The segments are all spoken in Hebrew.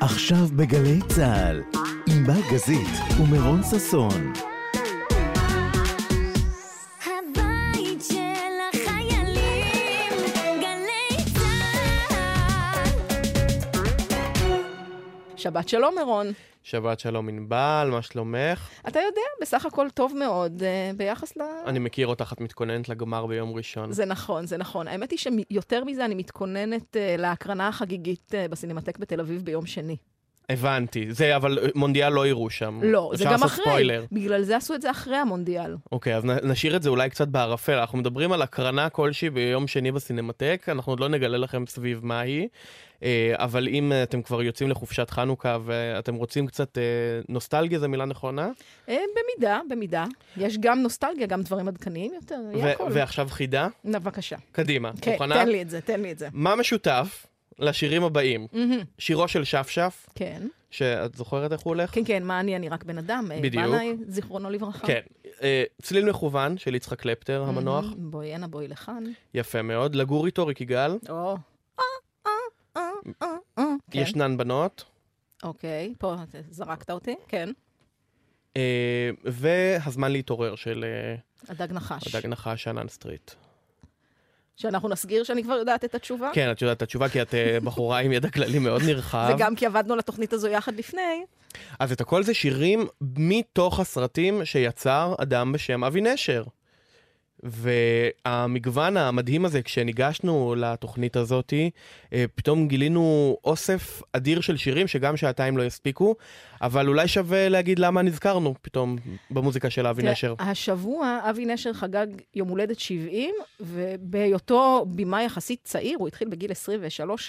עכשיו בגלי צה"ל, עם גזית ומירון ששון. הבית של החיילים, גלי צה"ל. שבת שלום, מירון. שבת שלום ענבל, מה שלומך? אתה יודע, בסך הכל טוב מאוד אה, ביחס ל... אני מכיר אותך, את מתכוננת לגמר ביום ראשון. זה נכון, זה נכון. האמת היא שיותר מזה, אני מתכוננת אה, להקרנה החגיגית אה, בסינמטק בתל אביב ביום שני. הבנתי. זה, אבל אה, מונדיאל לא יראו שם. לא, זה גם אחרי. ספוילר. בגלל זה עשו את זה אחרי המונדיאל. אוקיי, אז נשאיר את זה אולי קצת בערפל. אנחנו מדברים על הקרנה כלשהי ביום שני בסינמטק, אנחנו עוד לא נגלה לכם סביב מה היא. אה, אבל אם אה, אתם כבר יוצאים לחופשת חנוכה ואתם רוצים קצת נוסטלגיה, זו מילה נכונה? במידה, במידה. יש גם נוסטלגיה, גם דברים עדכניים יותר, יהיה הכל. ועכשיו חידה? בבקשה. קדימה. כן, מוכנה? תן לי את זה, תן לי את זה. מה משותף לשירים הבאים? שירו של שפשף, כן. שאת זוכרת איך הוא הולך? כן, כן, מה אני? אני רק בן אדם. אה, בדיוק. בנאי, זיכרונו לברכה. כן. אה, צליל מכוון של יצחק קלפטר המנוח. בואי הנה, בואי לכאן. יפה מאוד. לגור איתו ריק יגאל, או. אה. כן. ישנן בנות, אוקיי, פה זרקת אותי, כן. והזמן להתעורר של הדג נחש. הדג נחש ענן סטריט. שאנחנו נסגיר שאני כבר יודעת את התשובה. כן, את יודעת את התשובה, כי את אה, בחורה עם ידע כללי מאוד נרחב. וגם כי עבדנו על התוכנית הזו יחד לפני. אז את הכל זה שירים מתוך הסרטים שיצר אדם בשם אבי נשר. והמגוון המדהים הזה, כשניגשנו לתוכנית הזאת, אה, פתאום גילינו אוסף אדיר של שירים שגם שעתיים לא יספיקו, אבל אולי שווה להגיד למה נזכרנו פתאום במוזיקה של אבי נשר. השבוע אבי נשר חגג יום הולדת 70, ובהיותו במאי יחסית צעיר, הוא התחיל בגיל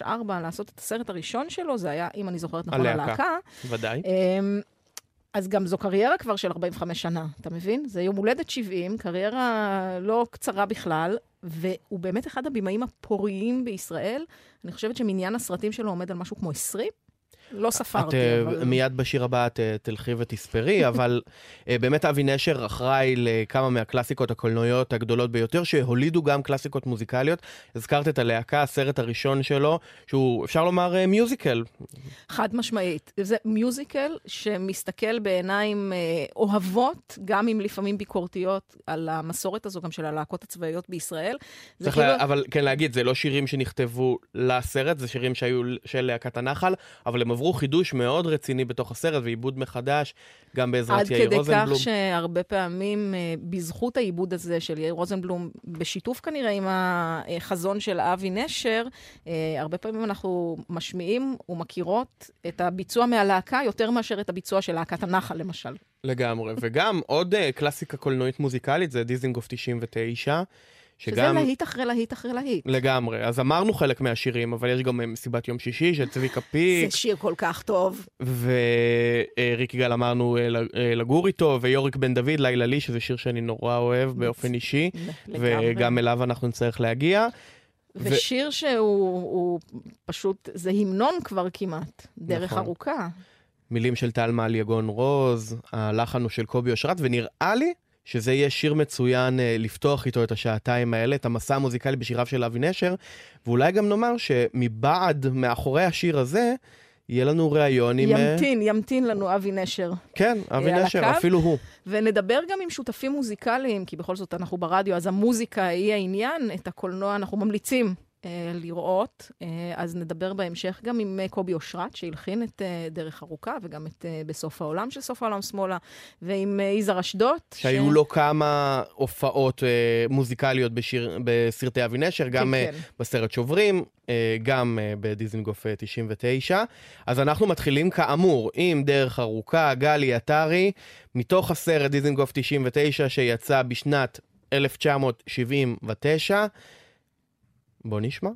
23-4 לעשות את הסרט הראשון שלו, זה היה, אם אני זוכרת נכון, הלהקה. הלהקה. ודאי. אז גם זו קריירה כבר של 45 שנה, אתה מבין? זה יום הולדת 70, קריירה לא קצרה בכלל, והוא באמת אחד הבמאים הפוריים בישראל. אני חושבת שמניין הסרטים שלו עומד על משהו כמו 20. לא את ספרתי, אה, אבל... מיד בשיר הבא את אה, תלכי ותספרי, אבל אה, באמת אבי נשר אחראי לכמה מהקלאסיקות הקולנועיות הגדולות ביותר, שהולידו גם קלאסיקות מוזיקליות. הזכרת את הלהקה, הסרט הראשון שלו, שהוא, אפשר לומר, מיוזיקל. חד משמעית. זה מיוזיקל שמסתכל בעיניים אוהבות, גם אם לפעמים ביקורתיות, על המסורת הזו גם של הלהקות הצבאיות בישראל. צריך כאילו... לה, אבל כן להגיד, זה לא שירים שנכתבו לסרט, זה שירים שהיו של להקת הנחל, אבל הם עברו חידוש מאוד רציני בתוך הסרט ועיבוד מחדש, גם בעזרת עד יאיר כדי רוזנבלום. כך שהרבה פעמים, אה, בזכות העיבוד הזה של יאיר רוזנבלום, בשיתוף כנראה עם החזון של אבי נשר, אה, הרבה פעמים אנחנו משמיעים ומכירות את הביצוע מהלהקה יותר מאשר את הביצוע של להקת הנחל, למשל. לגמרי, וגם עוד uh, קלאסיקה קולנועית מוזיקלית, זה דיזינגוף 99, שזה שגם... להיט אחרי להיט אחרי להיט. לגמרי, אז אמרנו חלק מהשירים, אבל יש גם אה, מסיבת יום שישי של צביקה פיק, זה שיר כל כך טוב. וריק יגאל אמרנו אה, אה, לגור איתו, ויוריק בן דוד, לילה לי, שזה שיר שאני נורא אוהב באופן אישי, לגמרי. וגם אליו אנחנו נצטרך להגיע. ו- ושיר שהוא הוא פשוט, זה המנון כבר כמעט, דרך נכון. ארוכה. מילים של טל מעל יגון רוז, הלחן הוא של קובי אושרת, ונראה לי שזה יהיה שיר מצוין אה, לפתוח איתו את השעתיים האלה, את המסע המוזיקלי בשיריו של אבי נשר, ואולי גם נאמר שמבעד, מאחורי השיר הזה, יהיה לנו ראיון עם... אה, ימתין, ימתין לנו אבי נשר. כן, אבי אה, נשר, הקו? אפילו הוא. ונדבר גם עם שותפים מוזיקליים, כי בכל זאת אנחנו ברדיו, אז המוזיקה היא העניין, את הקולנוע אנחנו ממליצים לראות. אה, אז נדבר בהמשך גם עם אה, קובי אושרת, שהלחין את אה, דרך ארוכה, וגם את אה, בסוף העולם של סוף העולם שמאלה, ועם אה, יזהר אשדות. שהיו לו כמה הופעות אה, מוזיקליות בשיר, בסרטי אבי נשר, גם אה, כן. בסרט שוברים, אה, גם אה, בדיזנגוף אה, 99. אז אנחנו מתחילים כאמור עם דרך ארוכה, גלי עטרי, מתוך הסרט דיזנגוף 99 שיצא בשנת 1979. בוא נשמע.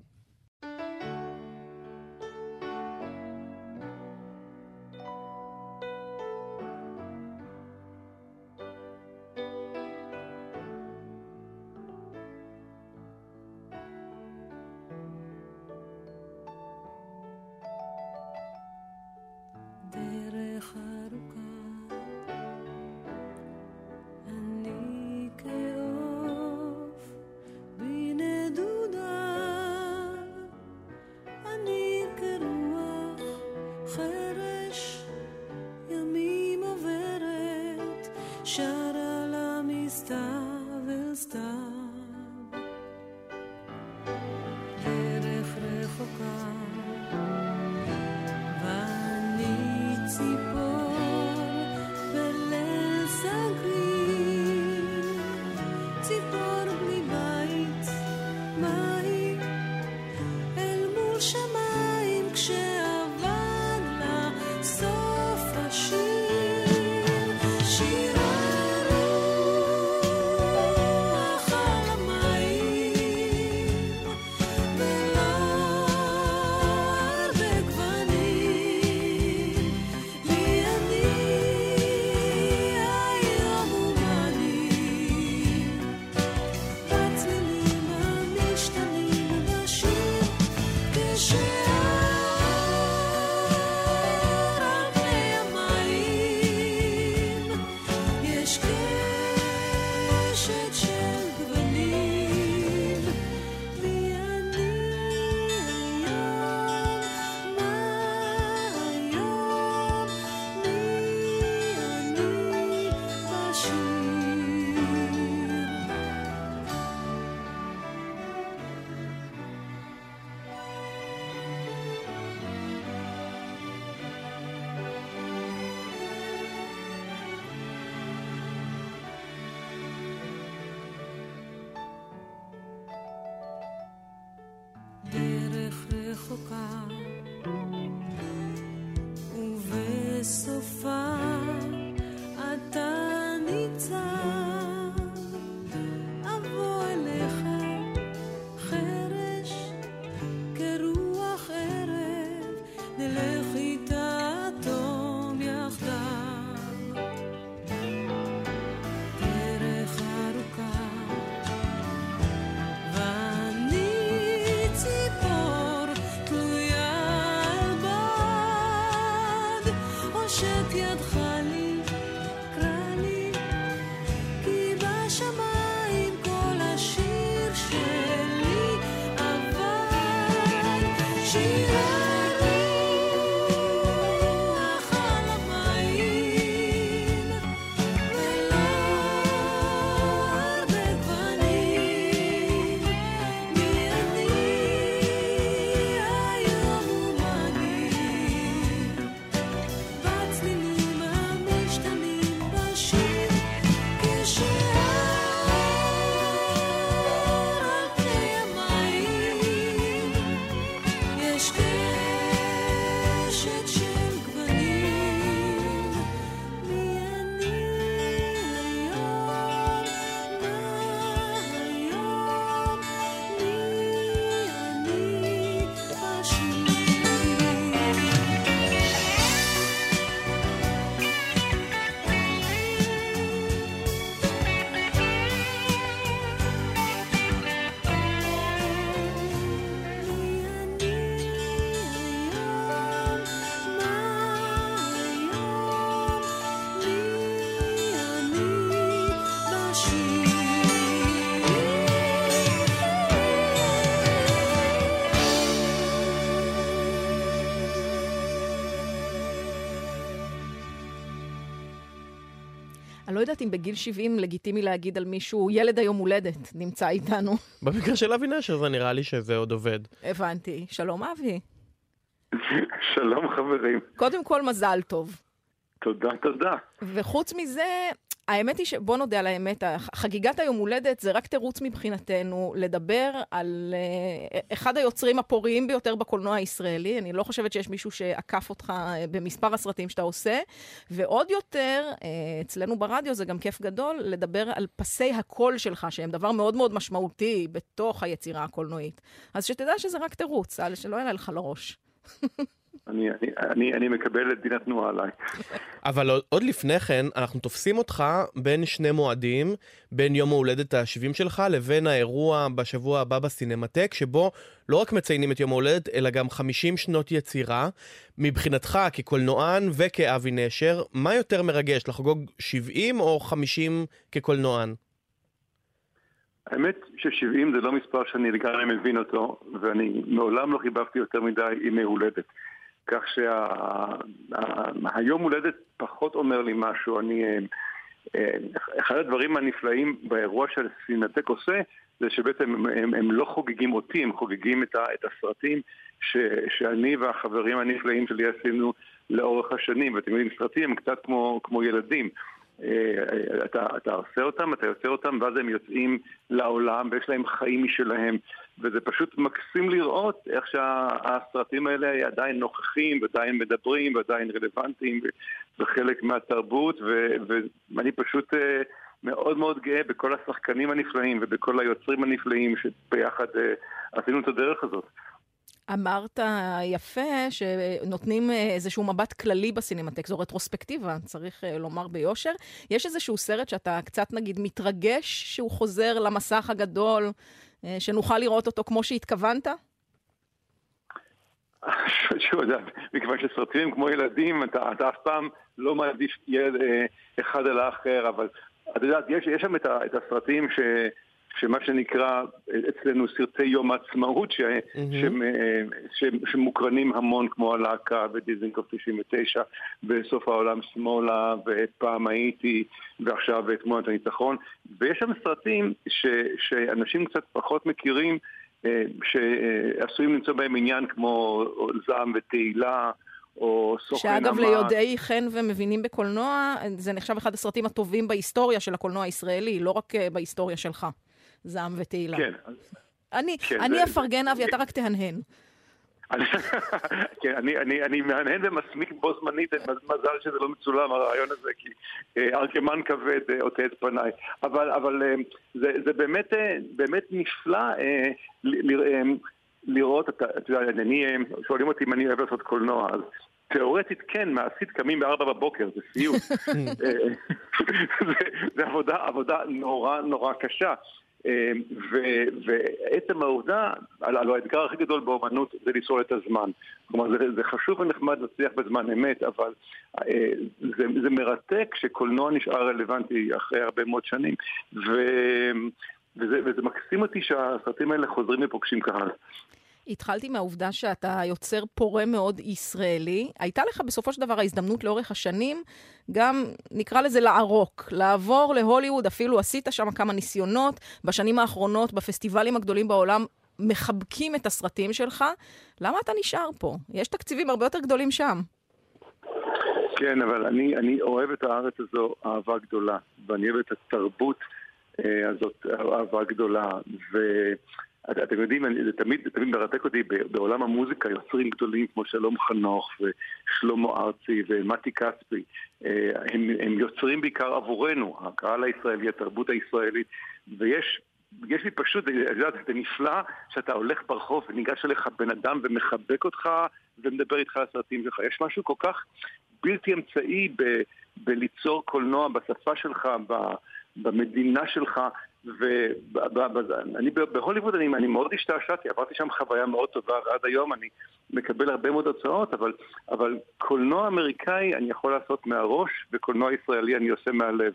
she אני לא יודעת אם בגיל 70 לגיטימי להגיד על מישהו, ילד היום הולדת, נמצא איתנו. במקרה של אבי נשר זה נראה לי שזה עוד עובד. הבנתי. שלום אבי. שלום חברים, קודם כל, מזל טוב. תודה תודה. וחוץ מזה, האמת היא שבוא נודה על האמת, חגיגת היום הולדת זה רק תירוץ מבחינתנו לדבר על uh, אחד היוצרים הפוריים ביותר בקולנוע הישראלי. אני לא חושבת שיש מישהו שעקף אותך אה, במספר הסרטים שאתה עושה. ועוד יותר, uh, אצלנו ברדיו זה גם כיף גדול לדבר על פסי הקול שלך, שהם דבר מאוד מאוד משמעותי בתוך היצירה הקולנועית. אז שתדע שזה רק תירוץ, שלא יעלה לך לראש. אני, אני, אני, אני מקבל את דין התנועה עליי. אבל עוד- עוד לפני כן, אנחנו תופסים אותך בין שני מועדים, בין יום ההולדת ה-70 שלך לבין האירוע בשבוע הבא בסינמטק, שבו לא רק מציינים את יום ההולדת, אלא גם 50 שנות יצירה. מבחינתך, כקולנוען וכאבי נשר, מה יותר מרגש, לחגוג 70 או 50 כקולנוען? האמת ש-70 זה לא מספר שאני לגמרי מבין אותו, ואני מעולם לא חיבבתי יותר מדי ימי הולדת. כך שהיום הולדת פחות אומר לי משהו. אני, אה, אה, אחד הדברים הנפלאים באירוע שסינמטק עושה, זה שבעצם הם, הם, הם לא חוגגים אותי, הם חוגגים את, ה, את הסרטים ש, שאני והחברים הנפלאים שלי עשינו לאורך השנים. ואתם יודעים, סרטים הם קצת כמו, כמו ילדים. אה, אתה, אתה עושה אותם, אתה יוצר אותם, ואז הם יוצאים לעולם ויש להם חיים משלהם. וזה פשוט מקסים לראות איך שהסרטים האלה עדיין נוכחים, ועדיין מדברים, ועדיין רלוונטיים, וחלק מהתרבות, ו- ואני פשוט אה, מאוד מאוד גאה בכל השחקנים הנפלאים ובכל היוצרים הנפלאים שביחד אה, עשינו את הדרך הזאת. אמרת יפה שנותנים אה, איזשהו מבט כללי בסינמטק, זו רטרוספקטיבה, צריך אה, לומר ביושר. יש איזשהו סרט שאתה קצת נגיד מתרגש שהוא חוזר למסך הגדול, אה, שנוכל לראות אותו כמו שהתכוונת? שוב, מכיוון שסרטים כמו ילדים, אתה, אף פעם לא מעדיף ילד אחד על האחר, אבל את יודעת, יש, שם את, את הסרטים ש, שמה שנקרא אצלנו סרטי יום העצמאות, ש, mm-hmm. אה, ש, שמוקרנים המון כמו הלהקה ודיזנגוף 99 וסוף העולם שמאלה ופעם הייתי ועכשיו תמונת הניצחון ויש שם סרטים ש, שאנשים קצת פחות מכירים אה, שעשויים למצוא בהם עניין כמו זעם ותהילה או סוכן שאגב. ליודעי חן ומבינים בקולנוע, זה נחשב אחד הסרטים הטובים בהיסטוריה של הקולנוע הישראלי, לא רק אה, בהיסטוריה שלך, זעם ותהילה. כן, אני, כן, אני זה- אפרגן, אבי, אתה רק תהנהן. אני- כן, אני, אני, אני מהנהן ומסמיק בו זמנית, מזל שזה לא מצולם הרעיון הזה, כי אה, ארכמן כבד אה, עוטה את פניי. אבל, אבל אה, זה, זה באמת, באמת נפלא ל- ל- לראות, אתה אתה יודע, אני, שואלים אותי אם אני אוהב לעשות קולנוע, אז תיאורטית כן, מעשית קמים בארבע בבוקר, זה סיוט. זה, זה עבודה, עבודה נורא נורא קשה. ו- ועצם העובדה, הלוא האתגר הכי גדול באומנות זה ליצור את הזמן. כלומר, זה, זה חשוב ונחמד להצליח בזמן אמת, אבל אה, זה, זה מרתק שקולנוע נשאר רלוונטי אחרי הרבה מאוד שנים. ו, וזה, וזה מקסים אותי שהסרטים האלה חוזרים ופוגשים קהל. התחלתי מהעובדה שאתה יוצר פורה מאוד ישראלי. הייתה לך בסופו של דבר ההזדמנות לאורך השנים גם, נקרא לזה לערוק, לעבור להוליווד, אפילו עשית שם כמה ניסיונות. בשנים האחרונות, בפסטיבלים הגדולים בעולם, מחבקים את הסרטים שלך. למה אתה נשאר פה? יש תקציבים הרבה יותר גדולים שם. כן, אבל אני, אני אוהב את הארץ הזו אהבה גדולה, ואני אוהב את התרבות אה, הזאת אהבה גדולה, ואתם יודעים, אני, זה תמיד, תמיד מרתק אותי בעולם המוזיקה, יוצרים גדולים כמו שלום חנוך ושלמה ארצי ומתי כספי, אה, הם, הם יוצרים בעיקר עבורנו, הקהל הישראלי, התרבות הישראלית, ויש יש לי פשוט, את יודעת, זה נפלא שאתה הולך ברחוב וניגש אליך בן אדם ומחבק אותך ומדבר איתך על הסרטים שלך. יש משהו כל כך בלתי אמצעי ב, בליצור קולנוע בשפה שלך, ב, במדינה שלך, ואני בהוליווד אני, אני מאוד השתעשעתי, עברתי שם חוויה מאוד טובה, ועד היום אני מקבל הרבה מאוד הצעות, אבל, אבל קולנוע אמריקאי אני יכול לעשות מהראש, וקולנוע ישראלי אני עושה מהלב.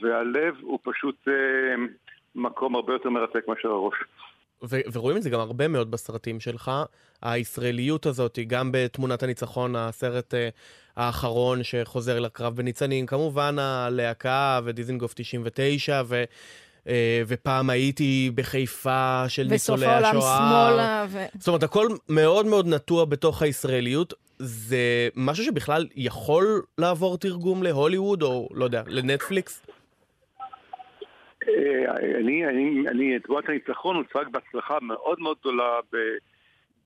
והלב הוא פשוט אה, מקום הרבה יותר מרתק מאשר הראש. ו- ורואים את זה גם הרבה מאוד בסרטים שלך, הישראליות הזאת, גם בתמונת הניצחון, הסרט uh, האחרון שחוזר לקרב בניצנים, כמובן הלהקה ודיזנגוף 99, ו... uh, ופעם הייתי בחיפה של וסוף ניצולי העולם השואה. שמאלה, ו... זאת אומרת, הכל מאוד מאוד נטוע בתוך הישראליות. זה משהו שבכלל יכול לעבור תרגום להוליווד, או לא יודע, לנטפליקס? אה, אני, אני, אני, תבואת הניצחון הוצג בהצלחה מאוד מאוד גדולה ב-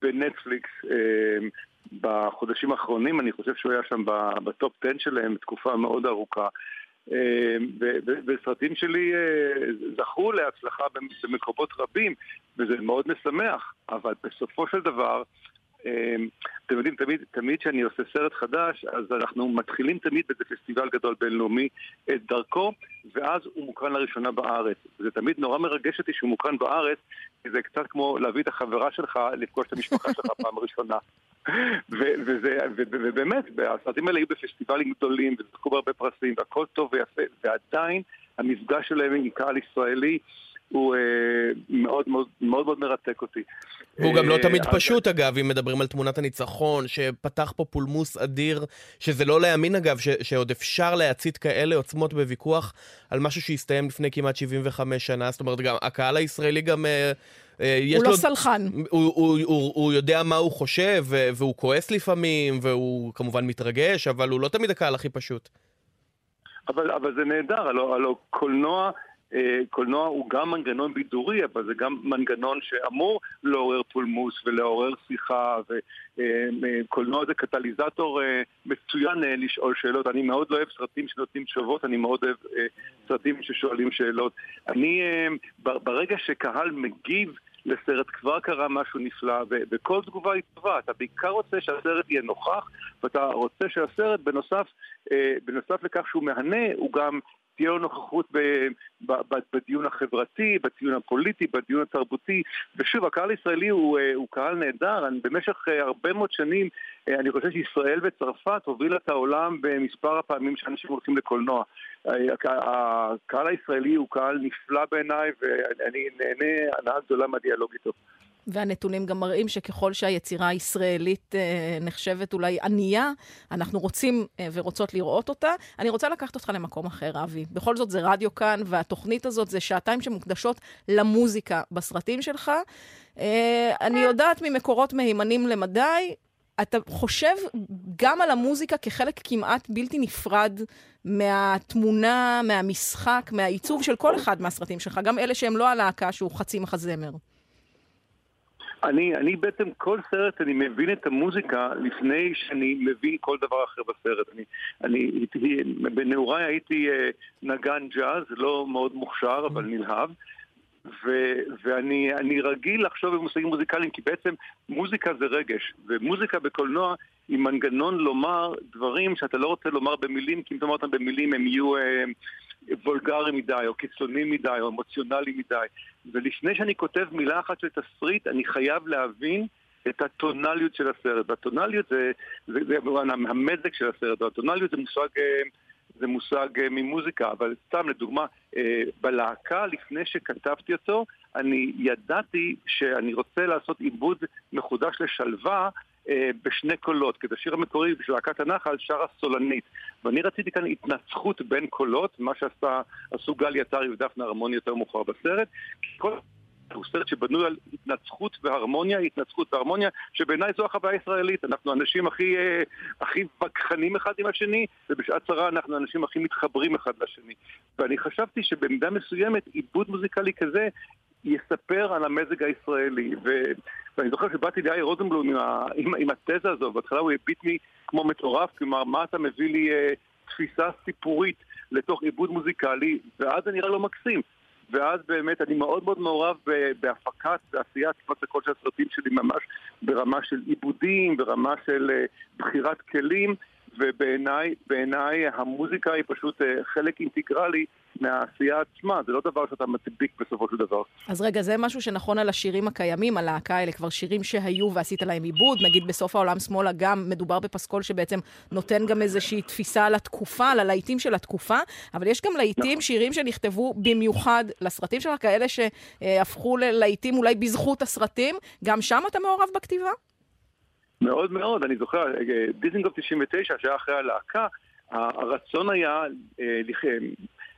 בנטפליקס אה, בחודשים האחרונים, אני חושב שהוא היה שם ב- בטופ 10 שלהם תקופה מאוד ארוכה. אה, וסרטים שלי אה, זכו להצלחה במ- במקומות רבים, וזה מאוד משמח, אבל בסופו של דבר, אה, אתם יודעים, תמיד, תמיד כשאני עושה סרט חדש, אז אנחנו מתחילים תמיד באיזה פסטיבל גדול בינלאומי את דרכו, ואז הוא מוקרן לראשונה בארץ. זה תמיד נורא מרגש אותי שהוא מוקרן בארץ, כי זה קצת כמו להביא את החברה שלך לפגוש את המשפחה שלך פעם ראשונה. ובאמת, הסרטים האלה היו בפסטיבלים גדולים, וזכו בהרבה פרסים, והכל טוב ויפה, ועדיין המפגש שלהם עם קהל ישראלי הוא אה, מאוד מאוד מאוד מאוד מרתק אותי. והוא גם לא אה, תמיד פשוט, אגב, אם מדברים על תמונת הניצחון, שפתח פה פולמוס אדיר, שזה לא לימין, אגב, שעוד אפשר להצית כאלה עוצמות בוויכוח על משהו שהסתיים לפני כמעט 75 שנה. זאת אומרת, גם הקהל הישראלי גם... אה, אה, הוא לא לו... סלחן. הוא, הוא, הוא, הוא יודע מה הוא חושב, ו- והוא כועס לפעמים, והוא כמובן מתרגש, אבל הוא לא תמיד הקהל הכי פשוט. אבל, אבל זה נהדר, הלוא, הלוא קולנוע, אה, קולנוע הוא גם מנגנון בידורי, אבל זה גם מנגנון שאמור לעורר פולמוס ולעורר שיחה, וקולנוע זה קטליזטור אה, מצוין אה, לשאול שאלות. אני מאוד לא אוהב סרטים שנותנים תשובות, אני מאוד אוהב אה, סרטים ששואלים שאלות. אני, אה, ב- ברגע שקהל מגיב לסרט כבר קרה משהו נפלא, וכל תגובה היא טובה. אתה בעיקר רוצה שהסרט יהיה נוכח, ואתה רוצה שהסרט, בנוסף, אה, בנוסף לכך שהוא מהנה, הוא גם תהיה לו נוכחות ב- ב- ב- בדיון החברתי, בדיון הפוליטי, בדיון התרבותי. ושוב, הקהל הישראלי הוא, אה, הוא קהל נהדר. אני, במשך אה, הרבה מאוד שנים, אה, אני חושב שישראל וצרפת הובילה את העולם במספר הפעמים שאנשים הולכים לקולנוע. הק- הקהל הישראלי הוא קהל נפלא בעיניי, ואני נהנה הנאה גדולה מהדיאלוג איתו. והנתונים גם מראים שככל שהיצירה הישראלית אה, נחשבת אולי ענייה, אנחנו רוצים אה, ורוצות לראות אותה. אני רוצה לקחת אותך למקום אחר, אבי. בכל זאת זה רדיו כאן, והתוכנית הזאת זה שעתיים שמוקדשות למוזיקה בסרטים שלך. אה, אני יודעת ממקורות מהימנים למדי, אתה חושב גם על המוזיקה כחלק כמעט בלתי נפרד מהתמונה, מהמשחק, מהעיצוב של כל אחד מהסרטים שלך, גם אלה שהם לא הלהקה שהוא חצי מחזמר. אני, אני בעצם כל סרט, אני מבין את המוזיקה לפני שאני מבין כל דבר אחר בסרט. אני, אני הייתי, בנעוריי הייתי אה, נגן ג'אז, לא מאוד מוכשר, אבל נלהב. ו, ואני אני רגיל לחשוב במושגים מוזיקליים, כי בעצם מוזיקה זה רגש, ומוזיקה בקולנוע היא מנגנון לומר דברים שאתה לא רוצה לומר במילים, כי אם תאמר אותם במילים הם יהיו אה, וולגריים מדי, או קיצוניים מדי, או אמוציונליים מדי. ולפני שאני כותב מילה אחת של תסריט, אני חייב להבין את הטונליות של הסרט. והטונליות זה, זה, זה כמובן המזג של הסרט, והטונליות זה מושג, אה, זה מושג אה, ממוזיקה, אבל סתם לדוגמה, אה, בלהקה, לפני שכתבתי אותו, אני ידעתי שאני רוצה לעשות עיבוד מחודש לשלווה בשני קולות, כי את השיר המקורי של להקת הנחל שרה סולנית. ואני רציתי כאן התנצחות בין קולות, מה שעשו גלי עטרי ודפנה הרמוני יותר מאוחר בסרט. כל... הוא סרט שבנוי על התנצחות והרמוניה, התנצחות והרמוניה, שבעיניי זו החוויה הישראלית. אנחנו האנשים הכי, אה, הכי וכחנים אחד עם השני, ובשעת צרה אנחנו האנשים הכי מתחברים אחד לשני. ואני חשבתי שבמידה מסוימת עיבוד מוזיקלי כזה יספר על המזג הישראלי. ו... ואני זוכר שבאתי ליאיר רוזנבלום עם, ה... עם, עם התזה הזו, בהתחלה הוא הביט לי כמו מטורף, כלומר, מה אתה מביא לי אה, תפיסה סיפורית לתוך עיבוד מוזיקלי, ואז זה נראה לו מקסים. ואז באמת אני מאוד מאוד מעורב בהפקת ועשיית כמעט הכל של הסרטים שלי ממש ברמה של עיבודים, ברמה של אה, בחירת כלים, ובעיניי בעיניי המוזיקה היא פשוט אה, חלק אינטגרלי מהעשייה עצמה, זה לא דבר שאתה מדביק בסופו של דבר. אז רגע, זה משהו שנכון על השירים הקיימים, הלהקה האלה, כבר שירים שהיו ועשית להם עיבוד, נגיד בסוף העולם שמאלה גם מדובר בפסקול שבעצם נותן גם איזושהי תפיסה על התקופה, על הלהיטים של התקופה, אבל יש גם להיטים, שירים שנכתבו במיוחד לסרטים שלך, כאלה שהפכו ללהיטים אולי בזכות הסרטים, גם שם אתה מעורב בכתיבה? מאוד מאוד, אני זוכר, אה, דיזנגוף 99, שהיה אחרי הלהקה, הרצון היה אה, לכ-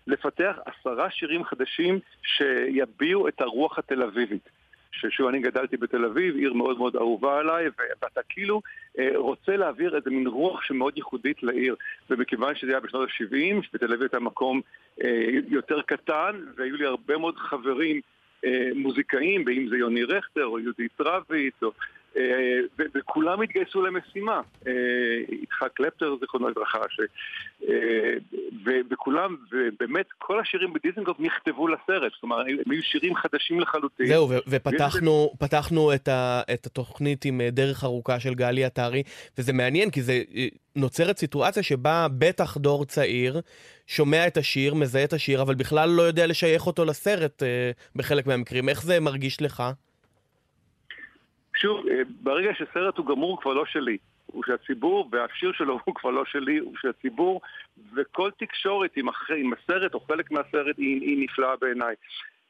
לפתח עשרה שירים חדשים שיביעו את הרוח התל אביבית. ששוב, אני גדלתי בתל אביב, עיר מאוד מאוד אהובה עליי, ואתה כאילו אה, רוצה להעביר איזה מין רוח שמאוד ייחודית לעיר. ומכיוון שזה היה בשנות ה-70, שבתל אביב הייתה מקום אה, יותר קטן, והיו לי הרבה מאוד חברים אה, מוזיקאים, ואם זה יוני רכטר או יהודית רביץ, או... אה, וכולם התגייסו למשימה. אה, יצחק קלפטר, זיכרונו לברכה. אה, וכולם, ובאמת כל השירים בדיזנגוף נכתבו לסרט, כלומר, הם היו שירים חדשים לחלוטין. זהו, ופתחנו פתחנו את, התוכנית עם דרך ארוכה של גלי עטרי, וזה מעניין, כי זה נוצרת סיטואציה שבה בטח דור צעיר שומע את השיר, מזהה את השיר, אבל בכלל לא יודע לשייך אותו לסרט בחלק מהמקרים. איך זה מרגיש לך? שוב, אה, ברגע שסרט הוא גמור, הוא כבר לא שלי. הוא של הציבור, והשיר שלו הוא כבר לא שלי, הוא של הציבור, וכל תקשורת עם, אחרי, עם הסרט או חלק מהסרט היא, היא נפלאה בעיניי.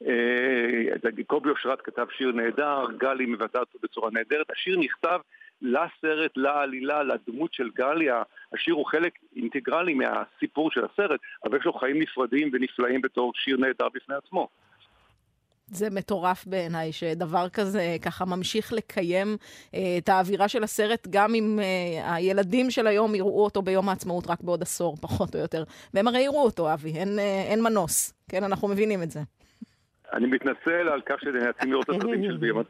אה, קובי אושרת כתב שיר נהדר, גלי מבטאה אותו בצורה נהדרת. השיר נכתב לסרט, לעלילה, לדמות של גלי. השיר הוא חלק אינטגרלי מהסיפור של הסרט, אבל יש לו חיים נפרדים ונפלאים בתור שיר נהדר בפני עצמו. זה מטורף בעיניי, שדבר כזה ככה ממשיך לקיים אה, את האווירה של הסרט, גם אם אה, הילדים של היום יראו אותו ביום העצמאות רק בעוד עשור, פחות או יותר. והם הרי יראו אותו, אבי, אין, אה, אין מנוס. כן, אנחנו מבינים את זה. אני מתנצל על כך שנאלצים לראות את הסרטים של בימת.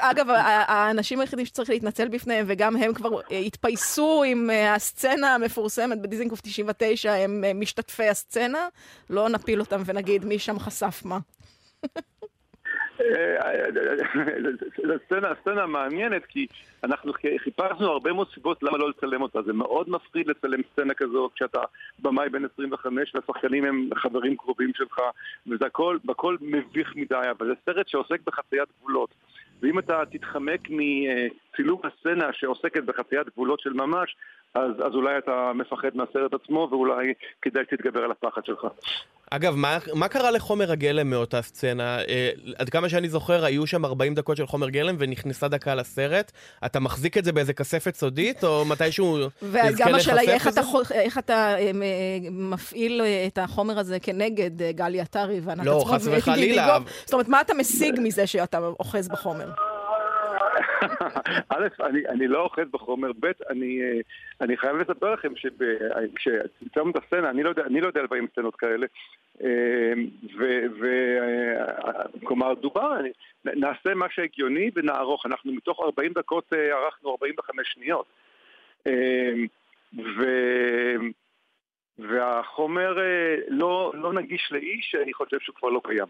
אגב, האנשים היחידים שצריך להתנצל בפניהם, וגם הם כבר אה, התפייסו עם אה, הסצנה המפורסמת בדיזינגוף 99, הם אה, משתתפי הסצנה, לא נפיל אותם ונגיד מי שם חשף מה. זו סצנה, מעניינת כי אנחנו חיפשנו הרבה מאוד סיבות למה לא לצלם אותה. זה מאוד מפחיד לצלם סצנה כזו כשאתה במאי בן 25 והשחקנים הם חברים קרובים שלך וזה הכל, הכל מביך מדי, אבל זה סרט שעוסק בחציית גבולות. ואם אתה תתחמק מצילום הסצנה שעוסקת בחציית גבולות של ממש, אז, אז אולי אתה מפחד מהסרט עצמו ואולי כדאי שתתגבר על הפחד שלך. אגב, מה, מה קרה לחומר הגלם מאותה סצנה? אה, עד כמה שאני זוכר, היו שם 40 דקות של חומר גלם ונכנסה דקה לסרט. אתה מחזיק את זה באיזה כספת סודית, או מתישהו וגם נזכה השאלה היא איך אתה, איך אתה אה, אה, מפעיל אה, את החומר הזה כנגד אה, גלי עטרי וענת לא, עצמון חס ואתי וחלילה. זאת אומרת, מה אתה משיג מזה שאתה אוחז בחומר? א', אני, אני לא אוחז בחומר, ב', אני, אה, אני חייב לספר לכם שכשצמצמנו את הסצנה, אני לא יודע, אני לא יודע לביים סצנות כאלה, אה, וכלומר, דובר, אני- נעשה מה שהגיוני ונערוך, אנחנו מתוך 40 דקות אה, ערכנו 45 שניות. אה, ו... והחומר אה, לא, לא נגיש לאיש, אני חושב שהוא כבר לא קיים.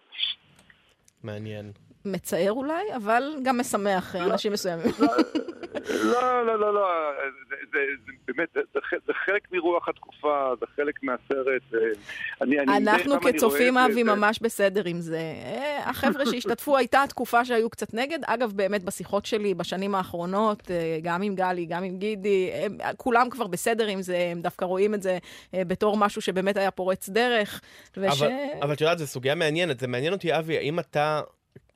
מעניין. מצער אולי, אבל גם משמח אה, אנשים מסוימים. לא, לא, לא, לא, זה, זה, באמת, זה, חלק מרוח התקופה, זה חלק מהסרט. אנחנו כצופים, את אבי, ממש בסדר עם זה. אה, החבר'ה שהשתתפו, הייתה תקופה שהיו קצת נגד. אגב, באמת, בשיחות שלי בשנים האחרונות, אה, גם עם גלי, גם עם גידי, כולם כבר בסדר עם זה, הם דווקא רואים את זה אה, בתור משהו שבאמת היה פורץ דרך. אבל את יודעת, זו סוגיה מעניינת. זה מעניין אותי, אבי, האם אתה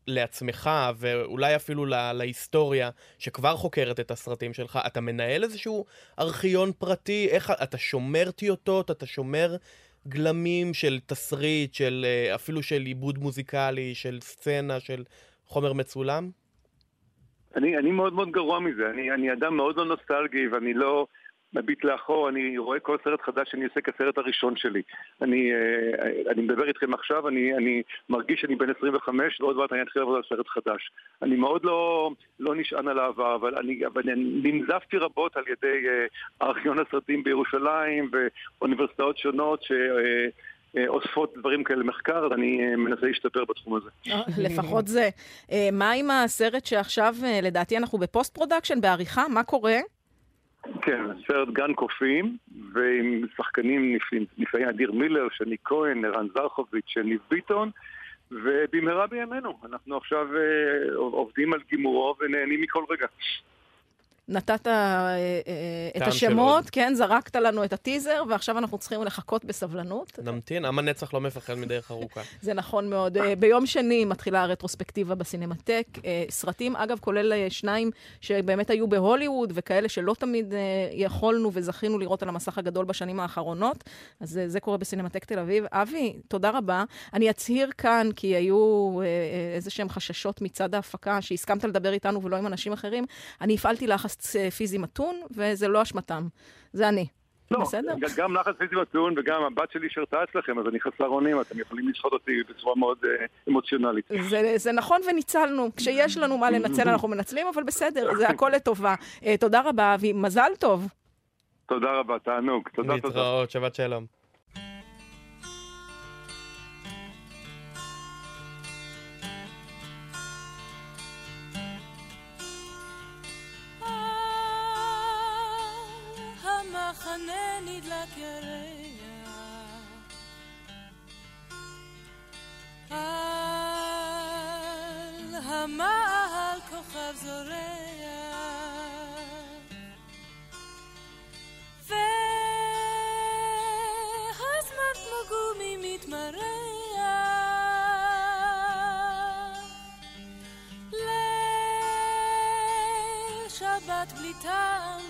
לעצמך, ואולי אפילו לה, להיסטוריה, שכבר חוקרת את הסרטים שלך, אתה מנהל איזשהו ארכיון פרטי? איך אתה שומר טיוטות? אתה שומר גלמים של תסריט, של אה, אפילו של עיבוד מוזיקלי, של סצנה, של חומר מצולם? אני, אני מאוד מאוד גרוע מזה, אני, אני אדם מאוד לא נוסטלגי ואני לא מביט לאחור, אני רואה כל סרט חדש שאני עושה כסרט הראשון שלי. אני, אה, אני מדבר איתכם עכשיו, אני, אני מרגיש שאני בן 25 ועוד מעט אני אתחיל לעבוד על סרט חדש. אני מאוד לא, לא נשען על העבר, אבל אני, אני ננזפתי רבות על ידי אה, ארכיון הסרטים בירושלים ואוניברסיטאות שונות ש... אה, אוספות דברים כאלה למחקר, אז אני מנסה להשתפר בתחום הזה. לפחות זה. מה עם הסרט שעכשיו, לדעתי, אנחנו ב post production, בעריכה? מה קורה? כן, סרט גן קופים, ועם שחקנים נפלאים, אדיר מילר, שני כהן, ערן זרחוביץ', ניב ביטון, ובמהרה בימינו. אנחנו עכשיו אה, עובדים על גימורו ונהנים מכל רגע. נתת אה, אה, את השמות. כן, זרקת לנו את הטיזר, ועכשיו אנחנו צריכים לחכות בסבלנות. נמתין, עם הנצח לא מפחד מדרך ארוכה. זה נכון מאוד. אה, ביום שני מתחילה הרטרוספקטיבה בסינמטק. סרטים, אגב, כולל שניים שבאמת היו בהוליווד, וכאלה שלא תמיד יכולנו וזכינו לראות על המסך הגדול בשנים האחרונות. אז זה קורה בסינמטק תל אביב. אבי, תודה רבה. אני אצהיר כאן, כי היו איזה שהם חששות מצד ההפקה, שהסכמת לדבר איתנו ולא עם אנשים אחרים. אני הפעלתי לחץ אה, פיזי מתון, וזה לא אשמתם. זה אני. לא, בסדר. גם לחץ פיזי מתון וגם הבת שלי שירתה אצלכם, אז אני חסר אונים, אתם יכולים לשחוט אותי בצורה מאוד אה, אמוציונלית. זה, זה נכון וניצלנו. כשיש לנו מה לנצל, אנחנו מנצלים, אבל בסדר, זה הכל לטובה. Uh, תודה רבה, אבי. מזל טוב. תודה רבה, תענוג. תודה, תודה. להתראות, שבת שלום. מחנה נדלק ירח. על המעל כוכב זורח. והזמן כמו גומי מתמרח. ליל שבת בלי טעם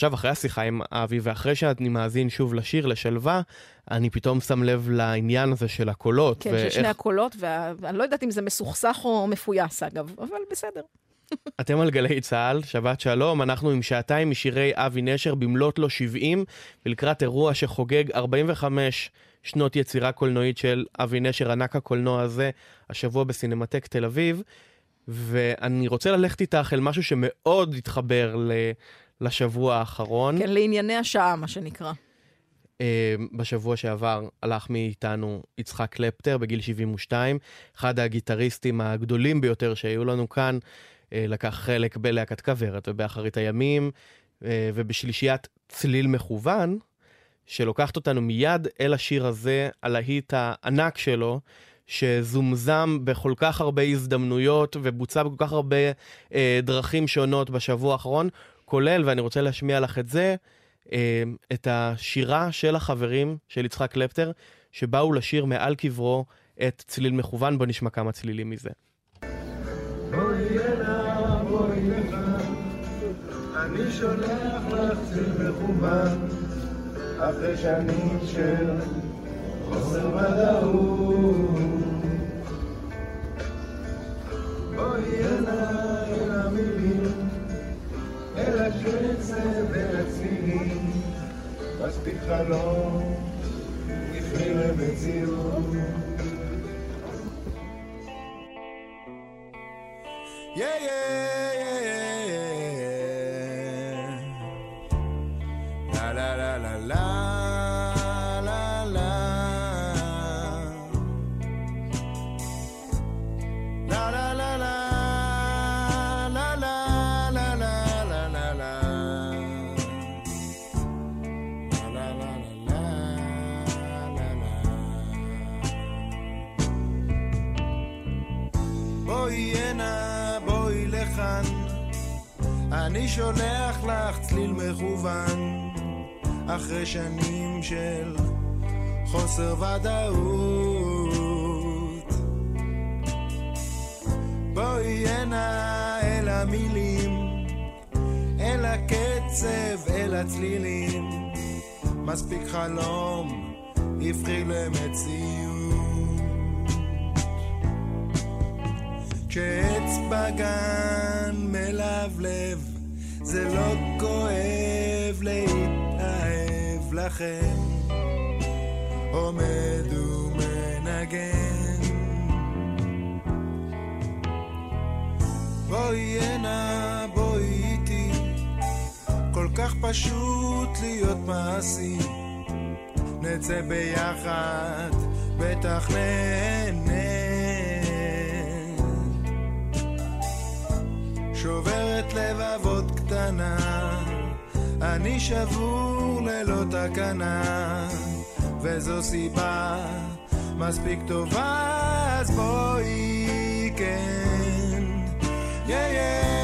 ועכשיו, אחרי השיחה עם אבי, ואחרי שאני מאזין שוב לשיר, לשלווה, אני פתאום שם לב לעניין הזה של הקולות. כן, של שני הקולות, ואני לא יודעת אם זה מסוכסך או מפויס, אגב, אבל בסדר. אתם על גלי צה"ל, שבת שלום, אנחנו עם שעתיים משירי אבי נשר במלאת לו 70, ולקראת אירוע שחוגג 45 שנות יצירה קולנועית של אבי נשר, ענק הקולנוע הזה, השבוע בסינמטק תל אביב, ואני רוצה ללכת איתך אל משהו שמאוד התחבר ל... לשבוע האחרון. כן, לענייני השעה, מה שנקרא. Uh, בשבוע שעבר הלך מאיתנו יצחק קלפטר בגיל 72, אחד הגיטריסטים הגדולים ביותר שהיו לנו כאן, uh, לקח חלק בלהקת כוורת ובאחרית הימים, uh, ובשלישיית צליל מכוון, שלוקחת אותנו מיד אל השיר הזה, הלהיט הענק שלו, שזומזם בכל כך הרבה הזדמנויות ובוצע בכל כך הרבה uh, דרכים שונות בשבוע האחרון, כולל, ואני רוצה להשמיע לך את זה, את השירה של החברים של יצחק קלפטר, שבאו לשיר מעל קברו את צליל מכוון. בוא נשמע כמה צלילים מזה. אני שולח לך צליל מכוון, אחרי שנים של חוסר ודאות. בואי הנה, אל המילים, אל הקצב, אל הצלילים, מספיק חלום, יפני למציאות. Yeah, yeah, yeah, yeah, yeah. שולח לך צליל מכוון, אחרי שנים של חוסר ודאות. בואי הנה אל המילים, אל הקצב, אל הצלילים. מספיק חלום, הפכי למציאות. כשעץ בגן מלבלב, זה לא כואב להתאהב לכם. עומד ומנגן. בואי הנה, בואי איתי, כל כך פשוט להיות מעשי. נצא ביחד, בטח נהנה. שוברת לבבות אני שבור ללא תקנה, וזו סיבה מספיק טובה, אז בואי כן. יא יא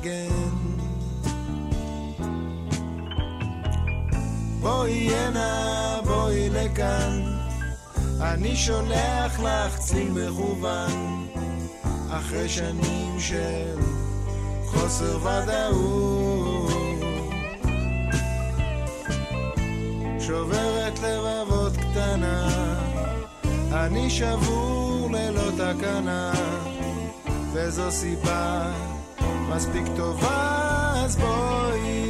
ומנגן. בואי הנה, בואי לכאן, אני שולח לך צליל מכוון, אחרי שנים של חוסר ודאות. שוברת לבבות קטנה, אני שבור ללא תקנה, וזו סיבה מספיק טובה, אז בואי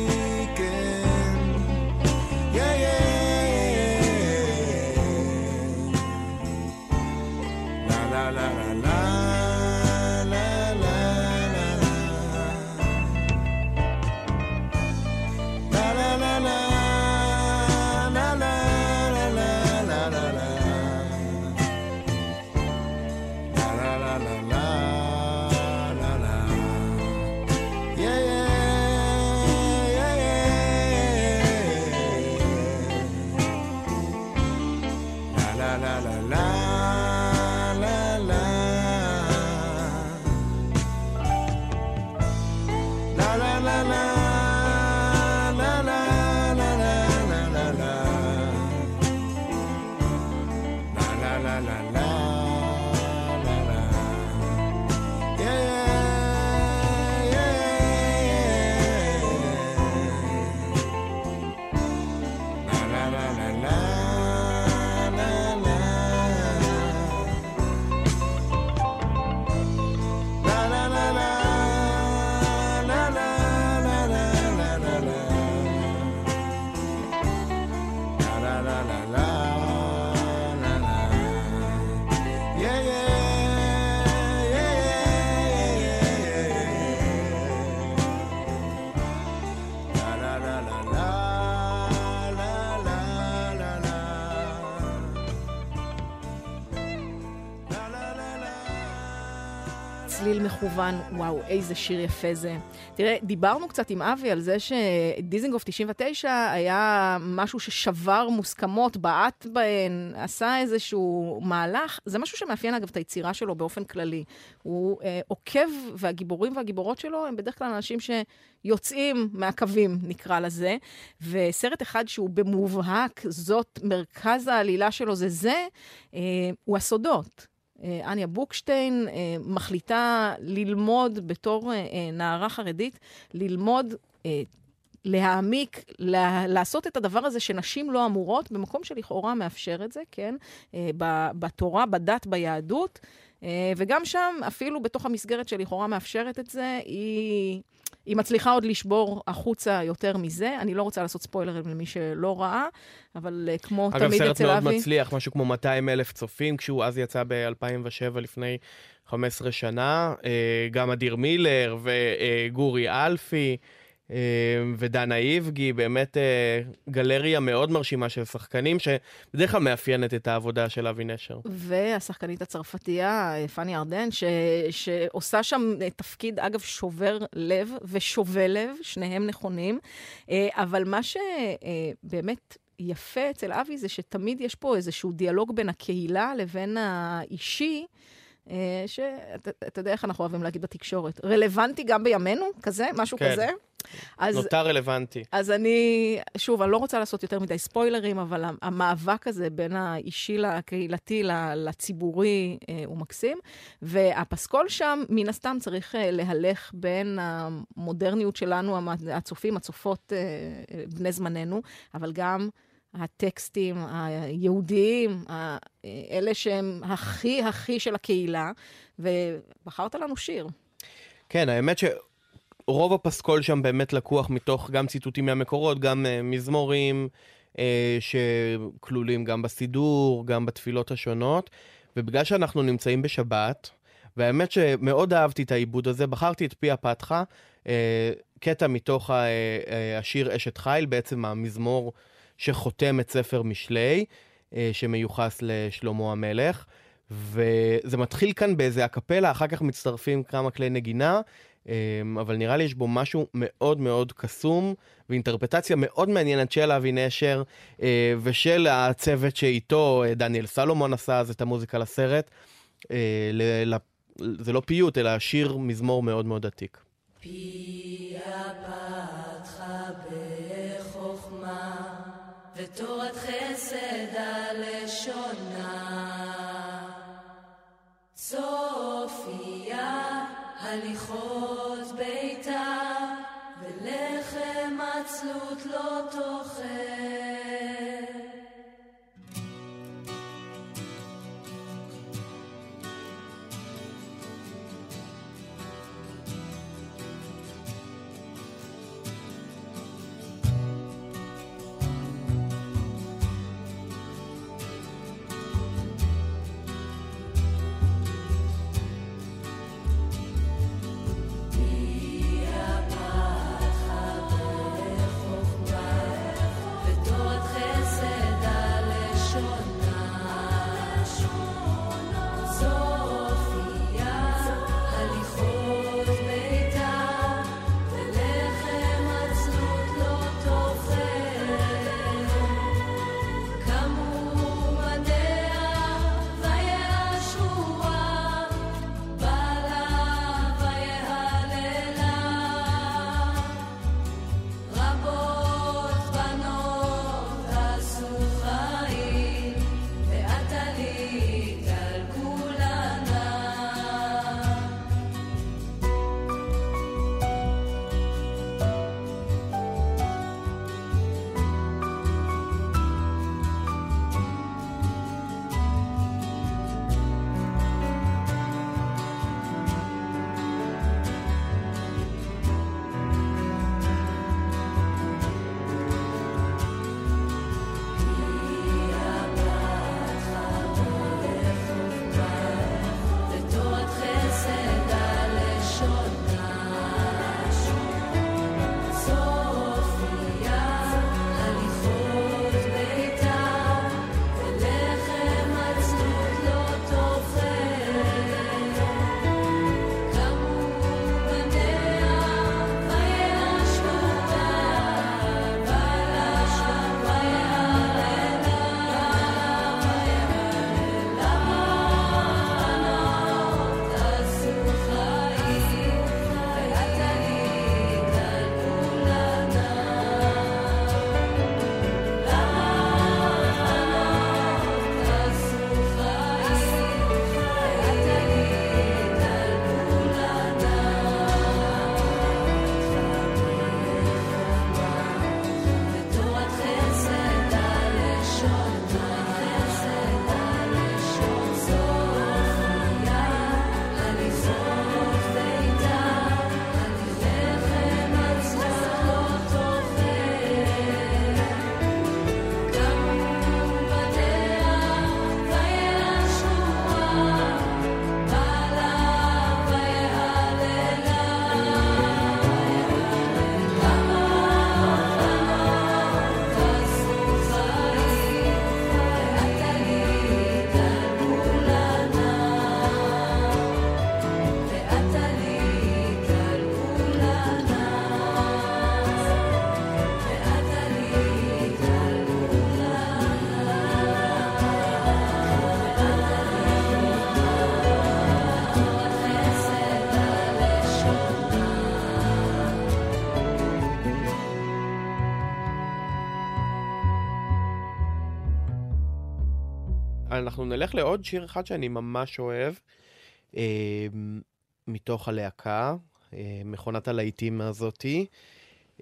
צליל מכוון, וואו, איזה שיר יפה זה. תראה, דיברנו קצת עם אבי על זה שדיזינגוף 99 היה משהו ששבר מוסכמות, בעט בהן, עשה איזשהו מהלך. זה משהו שמאפיין אגב את היצירה שלו באופן כללי. הוא אה, עוקב, והגיבורים והגיבורות שלו הם בדרך כלל אנשים שיוצאים מהקווים, נקרא לזה. וסרט אחד שהוא במובהק, זאת מרכז העלילה שלו זה זה, אה, הוא הסודות. אה, אניה בוקשטיין אה, מחליטה ללמוד בתור אה, נערה חרדית, ללמוד, להעמיק, לעשות את הדבר הזה שנשים לא אמורות, במקום שלכאורה מאפשר את זה, כן? בתורה, בדת, ביהדות. וגם שם, אפילו בתוך המסגרת שלכאורה מאפשרת את זה, היא... היא מצליחה עוד לשבור החוצה יותר מזה. אני לא רוצה לעשות ספוילרים למי שלא ראה, אבל אה, כמו אגב, תמיד סרט אצל מאוד אבי... מצליח, משהו כמו 200 אלף צופים, כשהוא אז יצא ב-2007 לפני 15 שנה. אה, גם אדיר מילר וגורי אלפי. אה, ודנה איבגי, באמת אה, גלריה מאוד מרשימה של שחקנים, שבדרך כלל מאפיינת את העבודה של אבי נשר. והשחקנית הצרפתייה, אה, פאני ארדן, ש... שעושה שם אה, תפקיד, אגב, שובר לב ושובה לב, שניהם נכונים. אבל מה שבאמת יפה אצל אבי זה שתמיד יש פה איזשהו דיאלוג בין הקהילה לבין האישי. שאתה אתה יודע איך אנחנו אוהבים להגיד בתקשורת, רלוונטי גם בימינו, כזה, משהו כן. כזה. אז, נותר רלוונטי. אז אני, שוב, אני לא רוצה לעשות יותר מדי ספוילרים, אבל המאבק הזה בין האישי לקהילתי לציבורי אה, הוא מקסים. והפסקול שם, מן הסתם, צריך אה, להלך בין המודרניות שלנו, הצופים, הצופות, אה, בני זמננו, אבל גם... הטקסטים היהודיים, אלה שהם הכי הכי של הקהילה, ובחרת לנו שיר. כן, האמת שרוב הפסקול שם באמת לקוח מתוך גם ציטוטים מהמקורות, גם uh, מזמורים uh, שכלולים גם בסידור, גם בתפילות השונות, ובגלל שאנחנו נמצאים בשבת, והאמת שמאוד אהבתי את העיבוד הזה, בחרתי את פי הפתחה, uh, קטע מתוך ה- uh, השיר אשת חיל, בעצם המזמור שחותם את ספר משלי, uh, שמיוחס לשלמה המלך. וזה מתחיל כאן באיזה הקפלה, אחר כך מצטרפים כמה כלי נגינה, אבל נראה לי יש בו משהו מאוד מאוד קסום, ואינטרפטציה מאוד מעניינת של אבי נשר אה, ושל הצוות שאיתו, אה, דניאל סלומון עשה אז את המוזיקה לסרט. אה, זה לא פיוט, אלא שיר מזמור מאוד מאוד עתיק. ותורת חסד הלשונה. צופיה הליכות אנחנו נלך לעוד שיר אחד שאני ממש אוהב, אה, מתוך הלהקה, אה, מכונת הלהיטים הזאתי,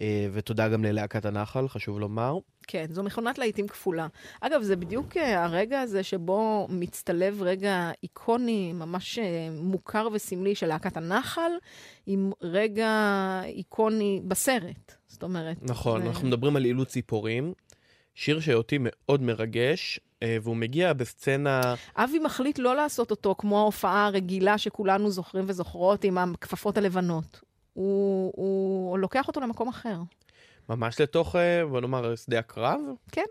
אה, ותודה גם ללהקת הנחל, חשוב לומר. כן, זו מכונת להיטים כפולה. אגב, זה בדיוק אה, הרגע הזה שבו מצטלב רגע איקוני, ממש אה, מוכר וסמלי של להקת הנחל, עם רגע איקוני בסרט. זאת אומרת... נכון, זה- אנחנו מדברים על אילוץ ציפורים, שיר שאותי מאוד מרגש, אה, והוא מגיע בסצנה... אבי מחליט לא לעשות אותו כמו ההופעה הרגילה שכולנו זוכרים וזוכרות עם הכפפות הלבנות. הוא, הוא לוקח אותו למקום אחר. ממש לתוך, אה, בוא נאמר, שדה הקרב. כן.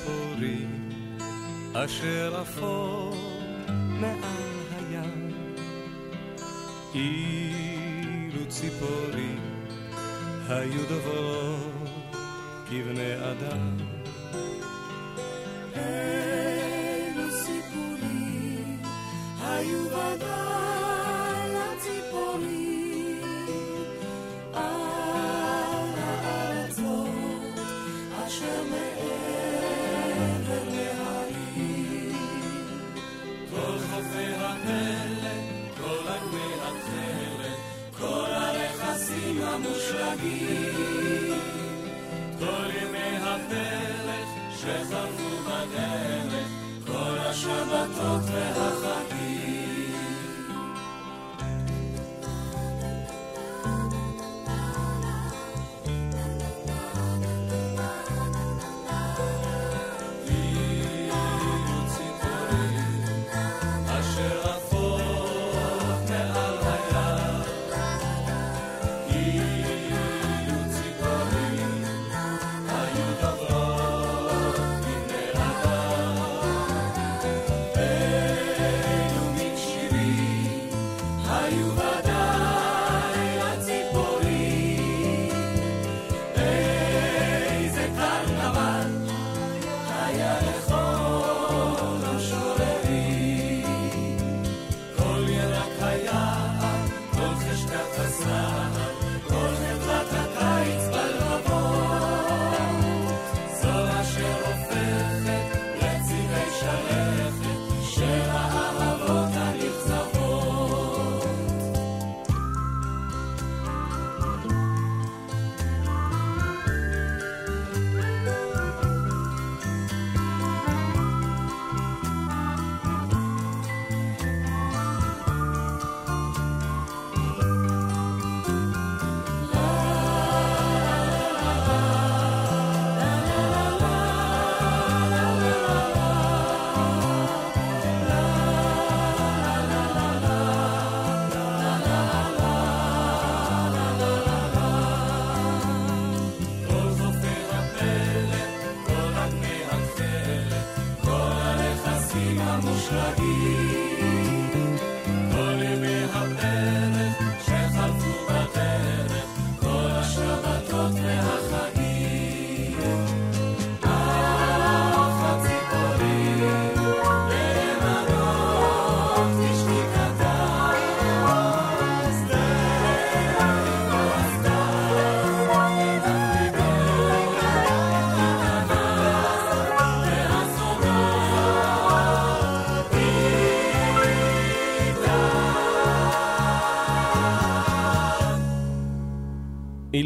אילו ציפורים אשר עפו מעל הים. אילו ציפורים היו דוברות כבני אדם המושלגים, כל ימי הפלך שחלפו בדרך, כל השבתות והחגים.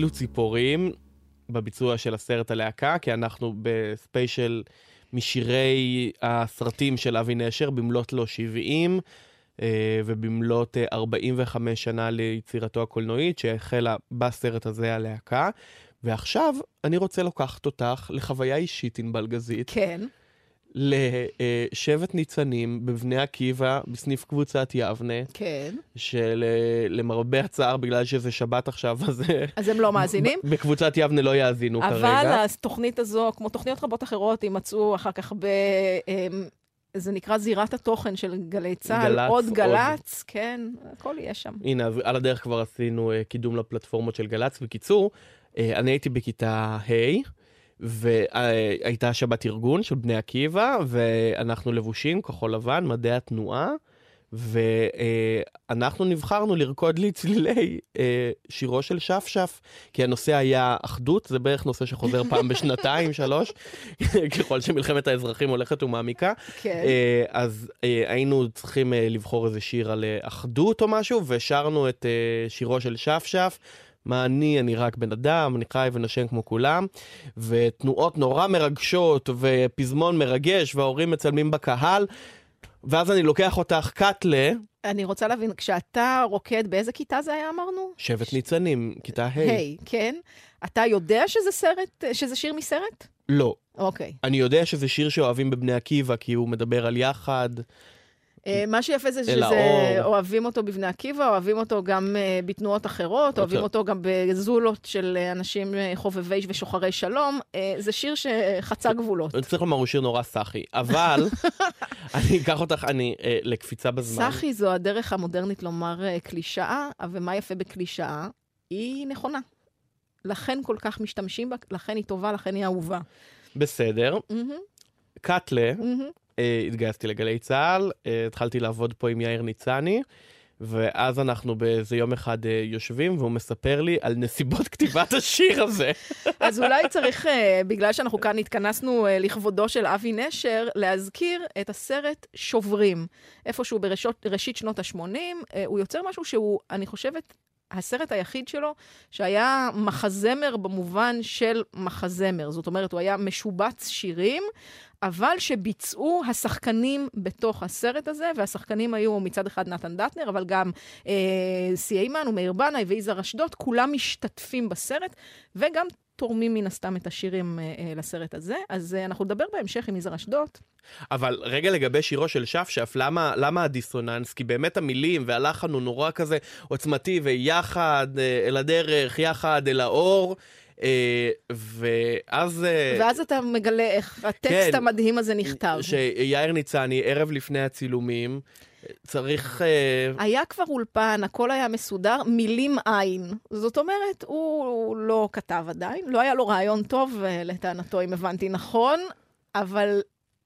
אילו ציפורים בביצוע של הסרט הלהקה, כי אנחנו בספיישל משירי הסרטים של אבי נשר, במלאת לו 70, אה, ובמלאת אה, 45 שנה ליצירתו הקולנועית, שהחלה בסרט הזה הלהקה. ועכשיו אני רוצה לקחת אותך לחוויה אישית, ענבל גזית, כן. לשבט ניצנים בבני עקיבא, בסניף קבוצת יבנה, כן. שלמרבה הצער, בגלל שזה שבת עכשיו, אז אה, אז הם לא מאזינים. בקבוצת יבנה לא יאזינו אבל כרגע. התוכנית הזו, כמו תוכניות רבות אחרות, יימצאו אחר כך ב... אמ, זה נקרא זירת התוכן של גלי צה"ל, גל"צ, עוד עוד. גל"צ, כן, הכל יהיה שם. הנה, אז על הדרך כבר עשינו uh, קידום לפלטפורמות של גל"צ. בקיצור, אני הייתי בכיתה ה', והייתה שבת ארגון של בני עקיבא, ואנחנו לבושים כחול לבן, מדעי התנועה, ואנחנו נבחרנו לרקוד לצלילי אה, שירו של שפשף, כי הנושא היה אחדות, זה בערך נושא שחוזר פעם בשנתיים, שלוש, ככל שמלחמת האזרחים הולכת ומעמיקה. כן. אה, אז אה, היינו צריכים לבחור איזה שיר על אחדות או משהו, ושרנו את שירו של שפשף. מה אני, אני רק בן אדם, אני חי ונושם כמו כולם, ותנועות נורא מרגשות, ופזמון מרגש, וההורים מצלמים בקהל, ואז אני לוקח אותך קאטלה, אני רוצה להבין, כשאתה רוקד, באיזה כיתה זה היה, אמרנו? שבט ניצנים, כיתה ה'. היי, כן. אתה יודע שזה סרט, שזה שיר מסרט? לא. אוקיי. אני יודע שזה שיר שאוהבים בבני עקיבא, כי הוא מדבר על יחד. אה, מה שיפה זה שזה. אוהבים אותו בבני עקיבא, אוהבים אותו גם אה, בתנועות אחרות, אוהבים אותו. גם בזולות של אה, אנשים חובבי ושוחרי שלום. זה שיר שחצה גבולות. אני צריך לומר, הוא שיר נורא סאחי. אבל, אני אקח אותך, אני, לקפיצה בזמן. סאחי זו הדרך המודרנית לומר אה, קלישאה, ומה יפה בקלישאה? היא נכונה. לכן כל כך משתמשים בה, לכן היא טובה, לכן היא אהובה. בסדר. קאטלה. אה, התגייסתי לגלי צה"ל, אה, התחלתי לעבוד פה עם יאיר ניצני, ואז אנחנו באיזה יום אחד אה, יושבים, והוא מספר לי על נסיבות כתיבת השיר הזה. אז אולי צריך, בגלל שאנחנו כאן התכנסנו לכבודו של אבי נשר, להזכיר את הסרט שוברים. איפשהו בראשית שנות ה-80, הוא יוצר משהו שהוא, אני חושבת, הסרט היחיד שלו שהיה מחזמר במובן של מחזמר. זאת אומרת, הוא היה משובץ שירים, אבל שביצעו השחקנים בתוך הסרט הזה, והשחקנים היו מצד אחד נתן דטנר, אבל גם אה, סיימן ומאיר בנאי ויזהר אשדוד, כולם משתתפים בסרט, וגם תורמים מן הסתם את השירים אה, אה, לסרט הזה. אז אה, אנחנו נדבר בהמשך עם יזהר אשדוד. אבל רגע לגבי שירו של שפשף, למה, למה הדיסוננס? כי באמת המילים והלחן הוא נורא כזה עוצמתי, ויחד אה, אל הדרך, יחד אל האור. אה, ואז... אה, ואז אתה מגלה איך הטקסט כן. המדהים הזה נכתב. שיאיר ניצני, ערב לפני הצילומים, צריך... אה, היה כבר אולפן, הכל היה מסודר, מילים אין. זאת אומרת, הוא לא כתב עדיין, לא היה לו רעיון טוב, אה, לטענתו, אם הבנתי נכון, אבל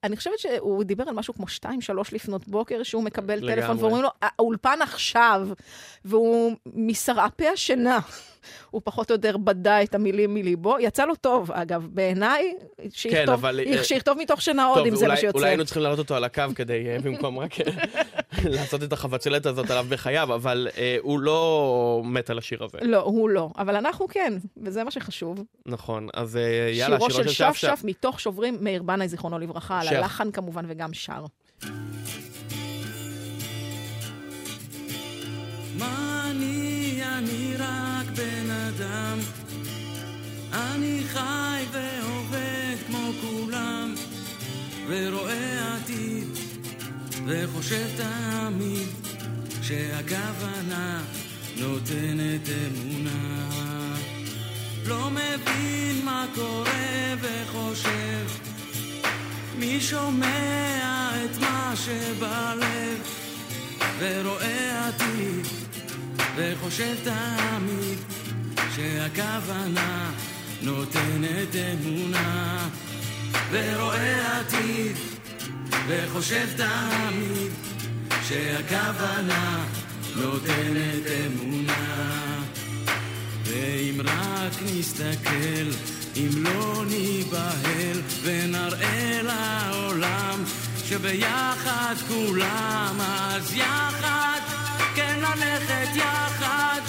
אני חושבת שהוא דיבר על משהו כמו 2-3 לפנות בוקר, שהוא מקבל לגמרי. טלפון ואומרים לו, האולפן עכשיו, והוא משרעפי השינה. הוא פחות או יותר בדה את המילים מליבו. יצא לו טוב, אגב, בעיניי, שיכתוב, אבל, אה, שיכתוב מתוך שינה עוד, אם זה מה שיוצא. אולי היינו צריכים להעלות אותו על הקו כדי, אה, במקום רק אה, לעשות את החבצלת הזאת עליו בחייו, אבל אה, הוא לא מת על השיר הזה. לא, הוא לא, אבל אנחנו כן, וזה מה שחשוב. נכון, אז אה, יאללה, שירו של שפשף מתוך שוברים, מאיר בנאי, זיכרונו לברכה, על שף. הלחן כמובן וגם שר. מה אני, אני רק. אני חי ועובד כמו כולם, ורואה עתיד, וחושב תמיד, שהכוונה נותנת אמונה. לא מבין מה קורה וחושב, מי שומע את מה שבלב, ורואה עתיד, וחושב תמיד שהכוונה נותנת אמונה, ורואה עתיד, וחושב תמיד שהכוונה נותנת אמונה. ואם רק נסתכל, אם לא ניבהל, ונראה לעולם שביחד כולם, אז יחד, כן ללכת יחד,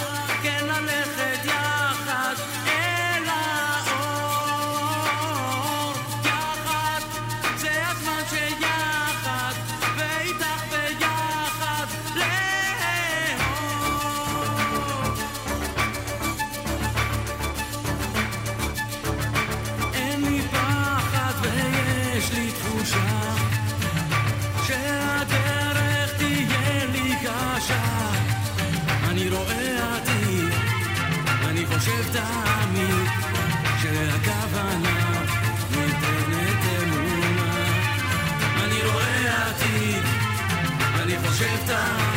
חושב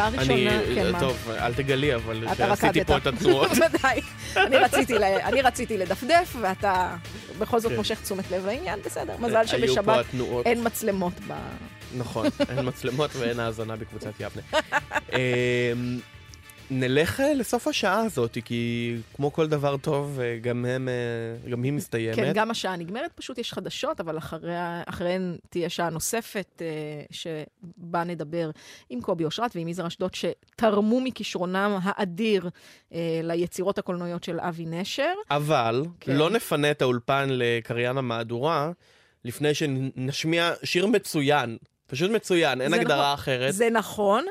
שעה אני, ראשונה, כן, מה? טוב, אל תגלי, אבל עשיתי. פה את התנועות. ודאי. אני רציתי ל- אני רציתי לדפדף, ואתה בכל זאת כן. מושך תשומת לב לעניין, בסדר. מזל היו פה שבשבת. אין מצלמות ב... נכון, אין מצלמות ואין האזנה בקבוצת יבנה. נלך אה, לסוף השעה הזאת, כי כמו כל דבר טוב, אה, גם הם, אה, גם היא מסתיימת. כן, גם השעה נגמרת, פשוט יש חדשות, אבל אחריה, אחריהן תהיה שעה נוספת, שבה נדבר עם קובי אושרת ועם יזהר אשדוד, שתרמו מכישרונם האדיר ליצירות הקולנועיות של אבי נשר. אבל כן. לא נפנה את האולפן לקריין המהדורה, לפני שנשמיע שיר מצוין. פשוט מצוין, אין הגדרה נכון. אחרת. זה נכון.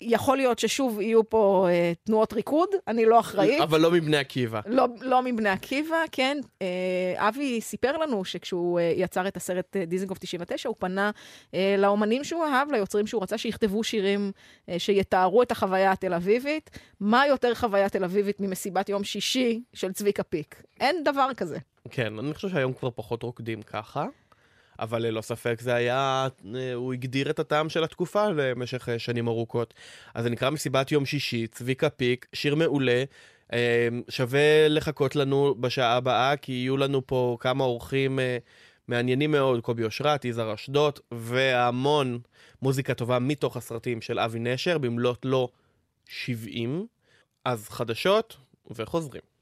יכול להיות ששוב יהיו פה אה, תנועות ריקוד, אני לא אחראית. אבל לא מבני עקיבא. לא, לא מבני עקיבא, כן. אה, אבי סיפר לנו שכשהוא אה, יצר את הסרט אה, דיזנגוף 99, הוא פנה אה, לאומנים שהוא אהב, ליוצרים שהוא רצה שיכתבו שירים אה, שיתארו את החוויה התל אביבית. מה יותר חוויה תל אביבית ממסיבת יום שישי של צביקה פיק? אין דבר כזה. כן, אני חושב שהיום כבר פחות רוקדים ככה, אבל ללא ספק זה היה, אה, הוא הגדיר את הטעם של התקופה למשך אה, שנים ארוכות. אז זה נקרא מסיבת יום שישי, צביקה פיק, שיר מעולה. אה, שווה לחכות לנו בשעה הבאה, כי יהיו לנו פה כמה אורחים מעניינים מאוד, קובי אושרת, יזהר אשדות, והמון מוזיקה טובה מתוך הסרטים של אבי נשר, במלאת לו 70. אז חדשות וחוזרים.